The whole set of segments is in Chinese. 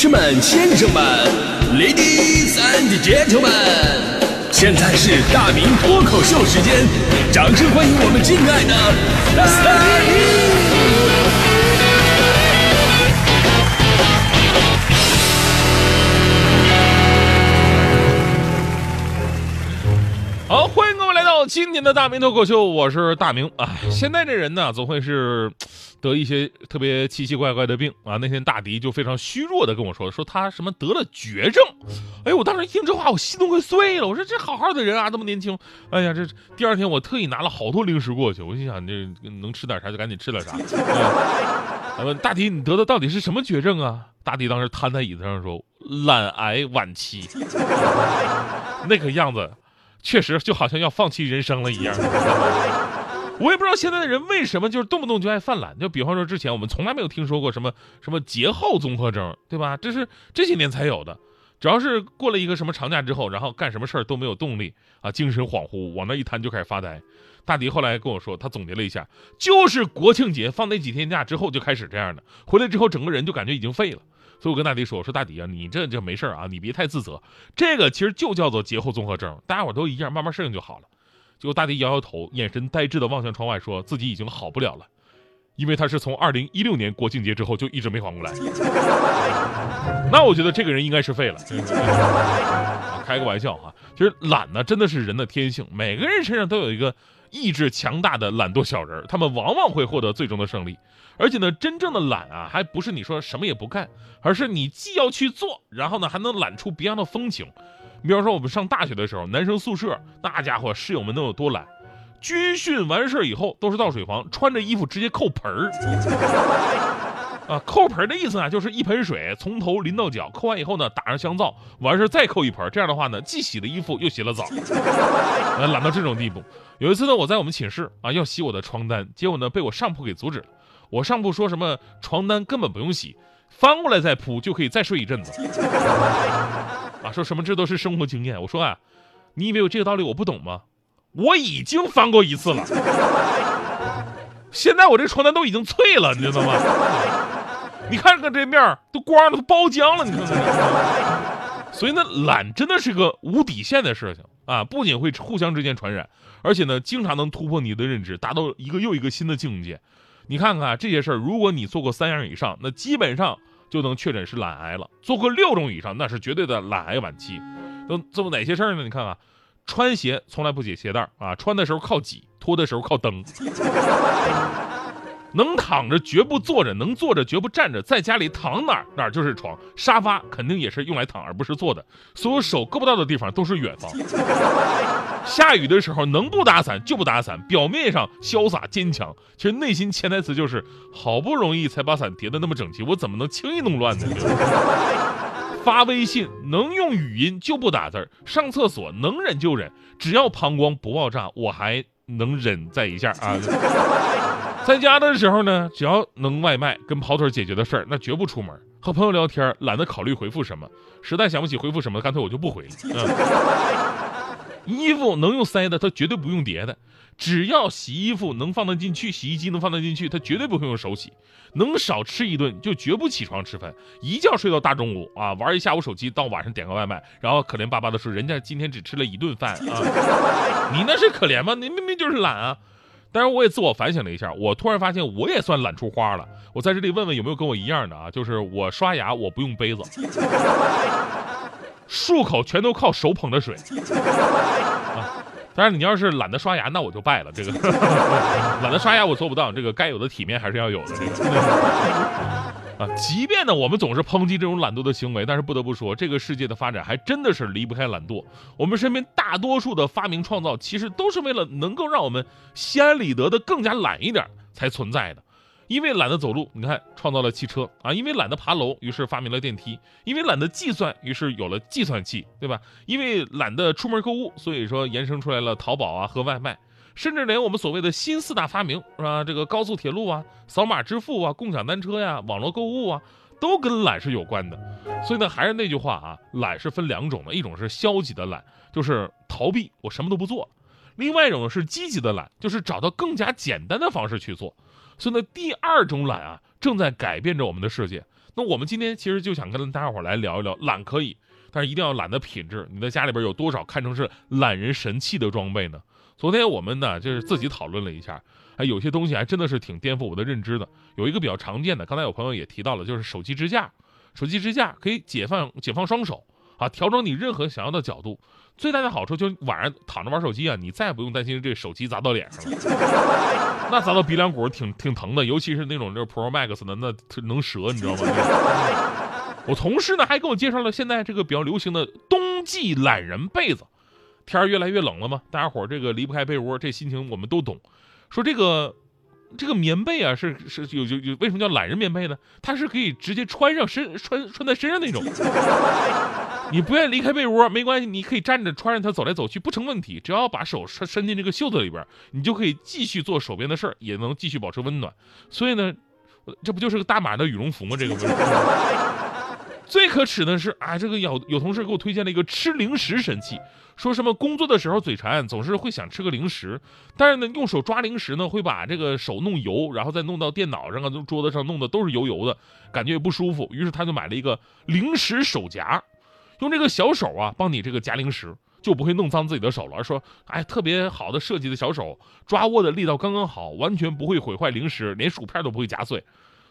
士们、先生们，Ladies and Gentlemen，现在是大明脱口秀时间，掌声欢迎我们敬爱的大明！好，欢迎各位来到今天的大明脱口秀，我是大明。哎，现在这人呢，总会是得一些特别奇奇怪怪的病啊。那天大迪就非常虚弱的跟我说，说他什么得了绝症。哎，我当时一听这话，我心都快碎了。我说这好好的人啊，这么年轻。哎呀，这第二天我特意拿了好多零食过去，我心想这能吃点啥就赶紧吃点啥。我问大迪，你得的到底是什么绝症啊？大迪当时瘫在椅子上说，懒癌晚期。那个样子。确实就好像要放弃人生了一样。我也不知道现在的人为什么就是动不动就爱犯懒。就比方说之前我们从来没有听说过什么什么节后综合征，对吧？这是这些年才有的。只要是过了一个什么长假之后，然后干什么事儿都没有动力啊，精神恍惚，往那一瘫就开始发呆。大迪后来跟我说，他总结了一下，就是国庆节放那几天假之后就开始这样的，回来之后整个人就感觉已经废了。所以我跟大迪说：“我说大迪啊，你这就没事啊，你别太自责。这个其实就叫做节后综合征，大家伙都一样，慢慢适应就好了。”结果大迪摇摇头，眼神呆滞的望向窗外，说自己已经好不了了，因为他是从二零一六年国庆节之后就一直没缓过来。那我觉得这个人应该是废了。开个玩笑哈，其实懒呢真的是人的天性，每个人身上都有一个意志强大的懒惰小人，他们往往会获得最终的胜利。而且呢，真正的懒啊，还不是你说什么也不干，而是你既要去做，然后呢还能懒出别样的风情。比方说我们上大学的时候，男生宿舍那家伙室友们能有多懒？军训完事儿以后都是到水房，穿着衣服直接扣盆儿。啊，扣盆的意思呢，就是一盆水从头淋到脚，扣完以后呢打上香皂，完事再扣一盆。这样的话呢，既洗了衣服又洗了澡，懒到这种地步。有一次呢，我在我们寝室啊要洗我的床单，结果呢被我上铺给阻止了。我上铺说什么床单根本不用洗，翻过来再铺就可以再睡一阵子。说什么这都是生活经验。我说啊，你以为有这个道理我不懂吗？我已经翻过一次了，现在我这床单都已经脆了，你知道吗？你看看这面都光了，都包浆了，你看看。所以呢，懒真的是个无底线的事情啊！不仅会互相之间传染，而且呢，经常能突破你的认知，达到一个又一个新的境界。你看看这些事儿，如果你做过三样以上，那基本上就能确诊是懒癌了；做过六种以上，那是绝对的懒癌晚期。都做哪些事儿呢？你看看，穿鞋从来不解鞋带啊，穿的时候靠挤，脱的时候靠蹬。能躺着绝不坐着，能坐着绝不站着，在家里躺哪儿哪儿就是床，沙发肯定也是用来躺而不是坐的。所有手够不到的地方都是远方。下雨的时候能不打伞就不打伞，表面上潇洒坚强，其实内心潜台词就是好不容易才把伞叠得那么整齐，我怎么能轻易弄乱呢？发微信能用语音就不打字，上厕所能忍就忍，只要膀胱不爆炸，我还能忍在一下啊。在家的时候呢，只要能外卖跟跑腿解决的事儿，那绝不出门。和朋友聊天，懒得考虑回复什么，实在想不起回复什么，干脆我就不回了。嗯。衣服能用塞的，他绝对不用叠的。只要洗衣服能放得进去，洗衣机能放得进去，他绝对不会用手洗。能少吃一顿，就绝不起床吃饭，一觉睡到大中午啊，玩一下午手机，到晚上点个外卖，然后可怜巴巴的说：“人家今天只吃了一顿饭啊，你那是可怜吗？你明明就是懒啊。”当然，我也自我反省了一下，我突然发现我也算懒出花了。我在这里问问有没有跟我一样的啊？就是我刷牙我不用杯子，漱口全都靠手捧着水。啊，当然你要是懒得刷牙，那我就败了。这个 懒得刷牙我做不到，这个该有的体面还是要有的。这个。啊，即便呢，我们总是抨击这种懒惰的行为，但是不得不说，这个世界的发展还真的是离不开懒惰。我们身边大多数的发明创造，其实都是为了能够让我们心安理得的更加懒一点才存在的。因为懒得走路，你看创造了汽车啊；因为懒得爬楼，于是发明了电梯；因为懒得计算，于是有了计算器，对吧？因为懒得出门购物，所以说延伸出来了淘宝啊和外卖。甚至连我们所谓的新四大发明是吧？这个高速铁路啊、扫码支付啊、共享单车呀、网络购物啊，都跟懒是有关的。所以呢，还是那句话啊，懒是分两种的，一种是消极的懒，就是逃避，我什么都不做；另外一种是积极的懒，就是找到更加简单的方式去做。所以呢，第二种懒啊，正在改变着我们的世界。那我们今天其实就想跟大家伙来聊一聊，懒可以，但是一定要懒的品质。你的家里边有多少看成是懒人神器的装备呢？昨天我们呢就是自己讨论了一下，哎，有些东西还真的是挺颠覆我的认知的。有一个比较常见的，刚才有朋友也提到了，就是手机支架。手机支架可以解放解放双手啊，调整你任何想要的角度。最大的好处就是晚上躺着玩手机啊，你再也不用担心这手机砸到脸上了。那砸到鼻梁骨挺挺疼的，尤其是那种就是 Pro Max 的，那能折，你知道吗？我同事呢还给我介绍了现在这个比较流行的冬季懒人被子。天儿越来越冷了嘛，大家伙儿这个离不开被窝，这心情我们都懂。说这个。这个棉被啊，是是有有有，为什么叫懒人棉被呢？它是可以直接穿上身穿穿在身上那种。你不愿意离开被窝没关系，你可以站着穿着它走来走去不成问题。只要把手伸伸进这个袖子里边，你就可以继续做手边的事儿，也能继续保持温暖。所以呢，这不就是个大码的羽绒服吗？这个。最可耻的是啊，这个有有同事给我推荐了一个吃零食神器，说什么工作的时候嘴馋，总是会想吃个零食，但是呢，用手抓零食呢，会把这个手弄油，然后再弄到电脑上啊、桌子上，弄的都是油油的，感觉也不舒服。于是他就买了一个零食手夹，用这个小手啊，帮你这个夹零食，就不会弄脏自己的手了。说，哎，特别好的设计的小手，抓握的力道刚刚好，完全不会毁坏零食，连薯片都不会夹碎。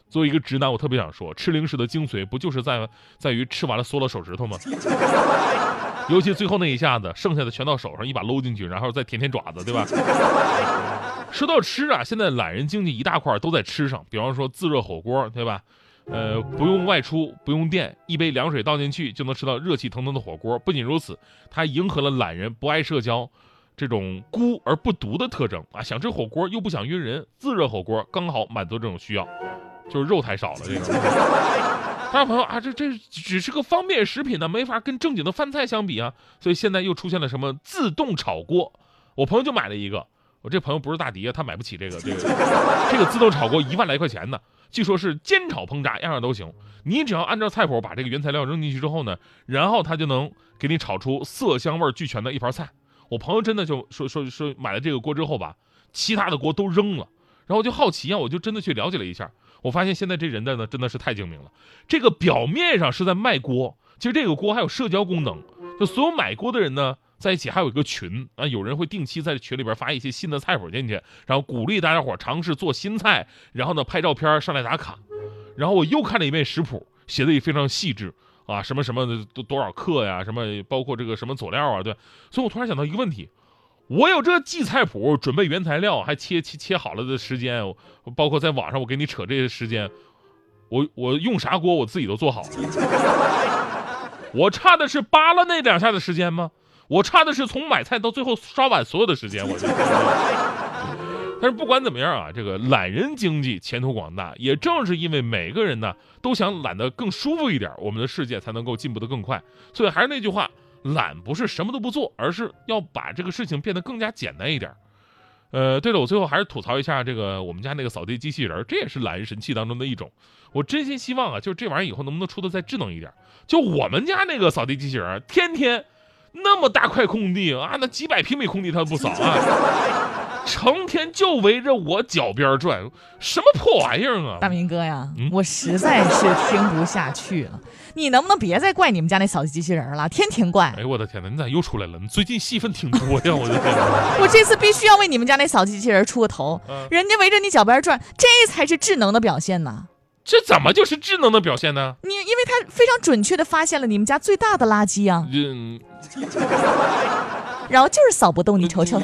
作为一个直男，我特别想说，吃零食的精髓不就是在在于吃完了缩了手指头吗？尤其最后那一下子，剩下的全到手上，一把搂进去，然后再舔舔爪子，对吧？说到吃啊，现在懒人经济一大块都在吃上，比方说自热火锅，对吧？呃，不用外出，不用电，一杯凉水倒进去就能吃到热气腾腾的火锅。不仅如此，它迎合了懒人不爱社交这种孤而不独的特征啊，想吃火锅又不想约人，自热火锅刚好满足这种需要。就是肉太少了，这个。还有朋友啊，这这只是个方便食品呢，没法跟正经的饭菜相比啊。所以现在又出现了什么自动炒锅？我朋友就买了一个。我这朋友不是大迪啊，他买不起这个这个 这个自动炒锅一万来块钱呢。据说是煎炒烹炸样样都行，你只要按照菜谱把这个原材料扔进去之后呢，然后它就能给你炒出色香味俱全的一盘菜。我朋友真的就说说说买了这个锅之后吧，其他的锅都扔了。然后我就好奇啊，我就真的去了解了一下。我发现现在这人的呢真的是太精明了。这个表面上是在卖锅，其实这个锅还有社交功能。就所有买锅的人呢，在一起还有一个群啊，有人会定期在群里边发一些新的菜谱进去，然后鼓励大家伙尝试做新菜，然后呢拍照片上来打卡。然后我又看了一遍食谱，写的也非常细致啊，什么什么的多多少克呀，什么包括这个什么佐料啊，对。所以我突然想到一个问题。我有这记菜谱，准备原材料，还切切切好了的时间，包括在网上我给你扯这些时间，我我用啥锅我自己都做好了。我差的是扒拉那两下的时间吗？我差的是从买菜到最后刷碗所有的时间。我觉得。但是不管怎么样啊，这个懒人经济前途广大，也正是因为每个人呢都想懒得更舒服一点，我们的世界才能够进步得更快。所以还是那句话。懒不是什么都不做，而是要把这个事情变得更加简单一点。呃，对了，我最后还是吐槽一下这个我们家那个扫地机器人，这也是懒人神器当中的一种。我真心希望啊，就是这玩意儿以后能不能出的再智能一点。就我们家那个扫地机器人，天天那么大块空地啊，那几百平米空地它都不扫啊。成天就围着我脚边转，什么破玩意儿啊！大明哥呀，我实在是听不下去了，你能不能别再怪你们家那扫地机器人了？天天怪！哎呦我的天哪，你咋又出来了？你最近戏份挺多呀！我的天，我这次必须要为你们家那扫地机器人出个头，人家围着你脚边转，这才是智能的表现呢。这怎么就是智能的表现呢？你因为它非常准确的发现了你们家最大的垃圾啊，嗯，然后就是扫不动，你瞅瞅。